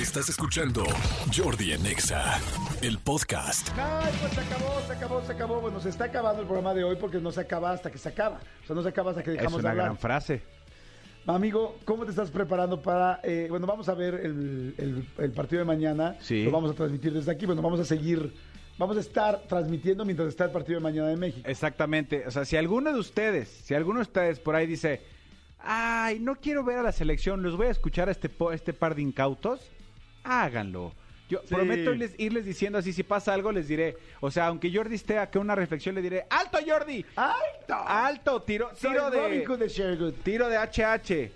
Estás escuchando Jordi en Exa, el podcast. Ay, pues se acabó, se acabó, se acabó. Bueno, se está acabando el programa de hoy porque no se acaba hasta que se acaba. O sea, no se acaba hasta que Es dejamos de una hablar. gran frase. Amigo, ¿cómo te estás preparando para... eh, bueno, vamos a ver el, el- el partido de mañana. Sí. Lo vamos a transmitir desde aquí. Bueno, vamos a seguir... Vamos a estar transmitiendo mientras está el partido de mañana de México. Exactamente. O sea, si alguno de ustedes, si alguno de ustedes por ahí dice, ay, no quiero ver a la selección, los voy a escuchar a este, este par de incautos, háganlo. Yo Sí. prometo irles, irles diciendo así, si pasa algo les diré, o sea, aunque Jordi esté acá una reflexión, le diré, ¡alto Jordi! ¡Alto! ¡Alto! Tiro, tiro de... De. Tiro de HH.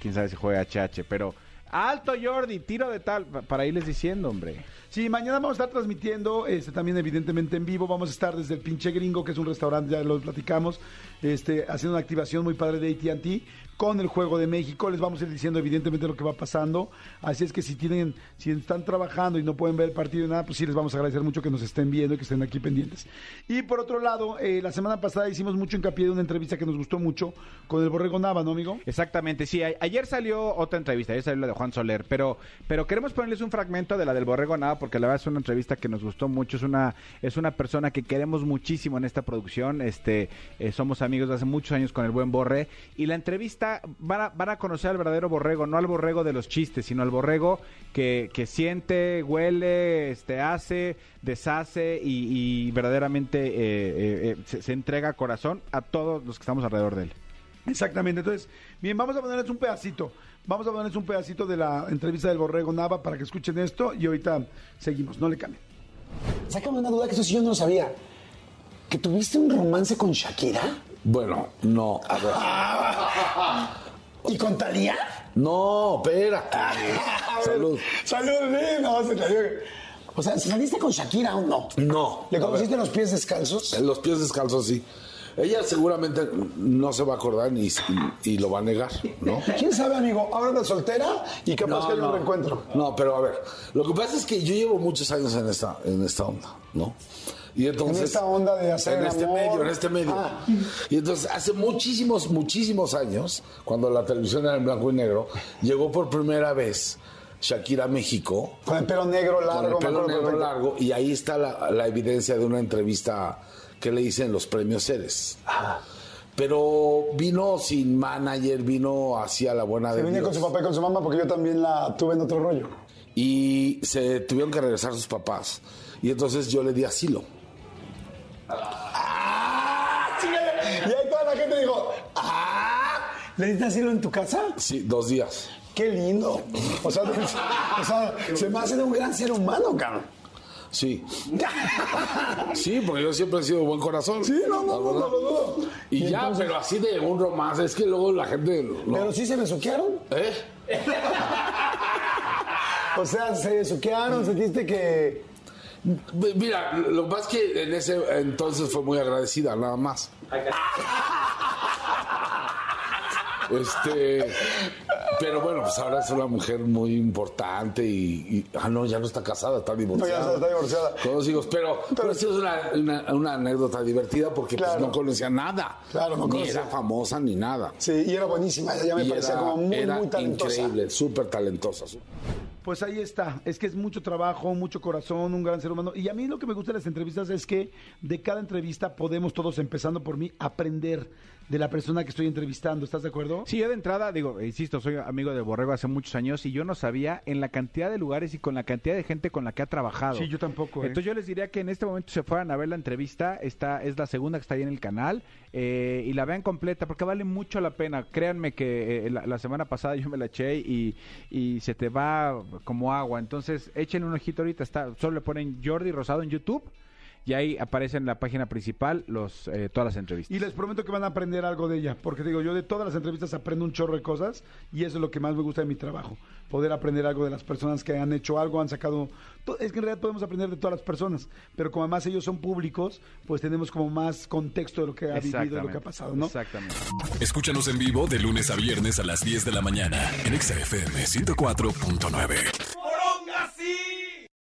Quién sabe si juega HH, pero... ¡Alto Jordi! Tiro de tal, pa- para irles diciendo, hombre. Sí, mañana vamos a estar transmitiendo, este, también evidentemente en vivo. Vamos a estar desde el Pinche Gringo, que es un restaurante, ya lo platicamos, este, haciendo una activación muy padre de AT&T con el Juego de México. Les vamos a ir diciendo evidentemente lo que va pasando. Así es que si tienen, si están trabajando y no pueden ver el partido y nada, pues sí les vamos a agradecer mucho que nos estén viendo y que estén aquí pendientes. Y por otro lado, eh, la semana pasada hicimos mucho hincapié de una entrevista que nos gustó mucho con el Borrego Nava, ¿no, amigo? Exactamente, sí. ayer salió otra entrevista, ayer salió la de Juan Soler, pero, pero queremos ponerles un fragmento de la del Borrego Porque la verdad es una entrevista que nos gustó mucho. Es una, es una persona que queremos muchísimo en esta producción. Este, eh, somos amigos de hace muchos años con el buen Borre. Y la entrevista van a, van a conocer al verdadero borrego, no al borrego de los chistes, sino al borrego que, que siente, huele, este, hace, deshace y, y verdaderamente eh, eh, se, se entrega corazón a todos los que estamos alrededor de él. Exactamente. Entonces, bien, vamos a ponerles un pedacito. Vamos a ponerles un pedacito de la entrevista del Borrego Nava para que escuchen esto y ahorita seguimos. No le cambien. Sácame una duda que eso sí yo no lo sabía. ¿Que tuviste un romance con Shakira? Bueno, no, a ver. ¿Y con Talía? No, espérate. Salud. Salud, no, se te. O sea, ¿saliste con Shakira o no? No. ¿Le conociste ver, los pies descalzos? en los pies descalzos, sí. Ella seguramente no se va a acordar ni, y lo va a negar, ¿no? ¿Quién sabe, amigo? Ahora anda soltera y capaz que no. reencuentro. No, pero a ver, lo que pasa es que yo llevo muchos años en esta, en esta onda, ¿no? Y entonces, En esta onda de hacer en este amor. medio, en este medio. Ah. Y entonces hace muchísimos, muchísimos años, cuando la televisión era en blanco y negro, llegó por primera vez Shakira a México Con el pelo negro largo. con el pelo negro largo y ahí está la, la evidencia de una entrevista que le hice en los premios Ceres. Pero vino sin manager, vino hacia la buena Se de vine Dios. con su papá y con su mamá porque yo también la tuve en otro rollo. Y se tuvieron que regresar sus papás. Y entonces yo le di asilo. ¡Ah! Y ahí toda la gente dijo, ¡ah! ¿Le diste asilo en tu casa? Sí, dos días. ¡Qué lindo! O sea, o sea, se me hace de un gran ser humano, cabrón. Sí. Sí, porque yo siempre he sido buen corazón. Sí, no, no, no, no lo dudo. Y, ya, entonces- pero así de un romance, es que luego la gente... no- Pero sí se besuquearon. ¿Eh? O sea, se besuquearon, sentiste que. Mira, lo más que en ese entonces fue muy agradecida, nada más. Este, pero bueno, pues ahora es una mujer muy importante y, y- ah no, ya no está casada, está divorciada. No, ya está divorciada. Con dos hijos, pero, pero sí es una, una- una anécdota divertida porque pues, no conocía nada. Claro, no ni conocía. era famosa ni nada. Sí, y era buenísima. Ella me Y parecía era, como muy, era muy talentosa. increíble, súper talentosa. Pues ahí está, es que es mucho trabajo, mucho corazón, un gran ser humano. Y a mí lo que me gusta de las entrevistas es que de cada entrevista podemos todos, empezando por mí, aprender de la persona que estoy entrevistando. ¿Estás de acuerdo? Sí, yo de entrada, digo, insisto, soy amigo de Borrego hace muchos años y yo no sabía en la cantidad de lugares y con la cantidad de gente con la que ha trabajado. Sí, yo tampoco, ¿eh? Entonces yo les diría que en este momento se fueran a ver la entrevista, esta es la segunda que está ahí en el canal eh, y la vean completa porque vale mucho la pena. Créanme que eh, la, la semana pasada yo me la eché y, y se te va como agua. Entonces échenle un ojito ahorita, está, solo le ponen Jordi Rosado en YouTube. Y ahí aparece en la página principal los, eh, todas las entrevistas. Y les prometo que van a aprender algo de ella, porque digo, yo de todas las entrevistas aprendo un chorro de cosas y eso es lo que más me gusta de mi trabajo, poder aprender algo de las personas que han hecho algo, han sacado... Es que en realidad podemos aprender de todas las personas, pero como además ellos son públicos, pues tenemos como más contexto de lo que ha vivido, de lo que ha pasado, ¿no? Exactamente. Escúchanos en vivo de lunes a viernes a las 10 de la mañana en Exa FM 104.9.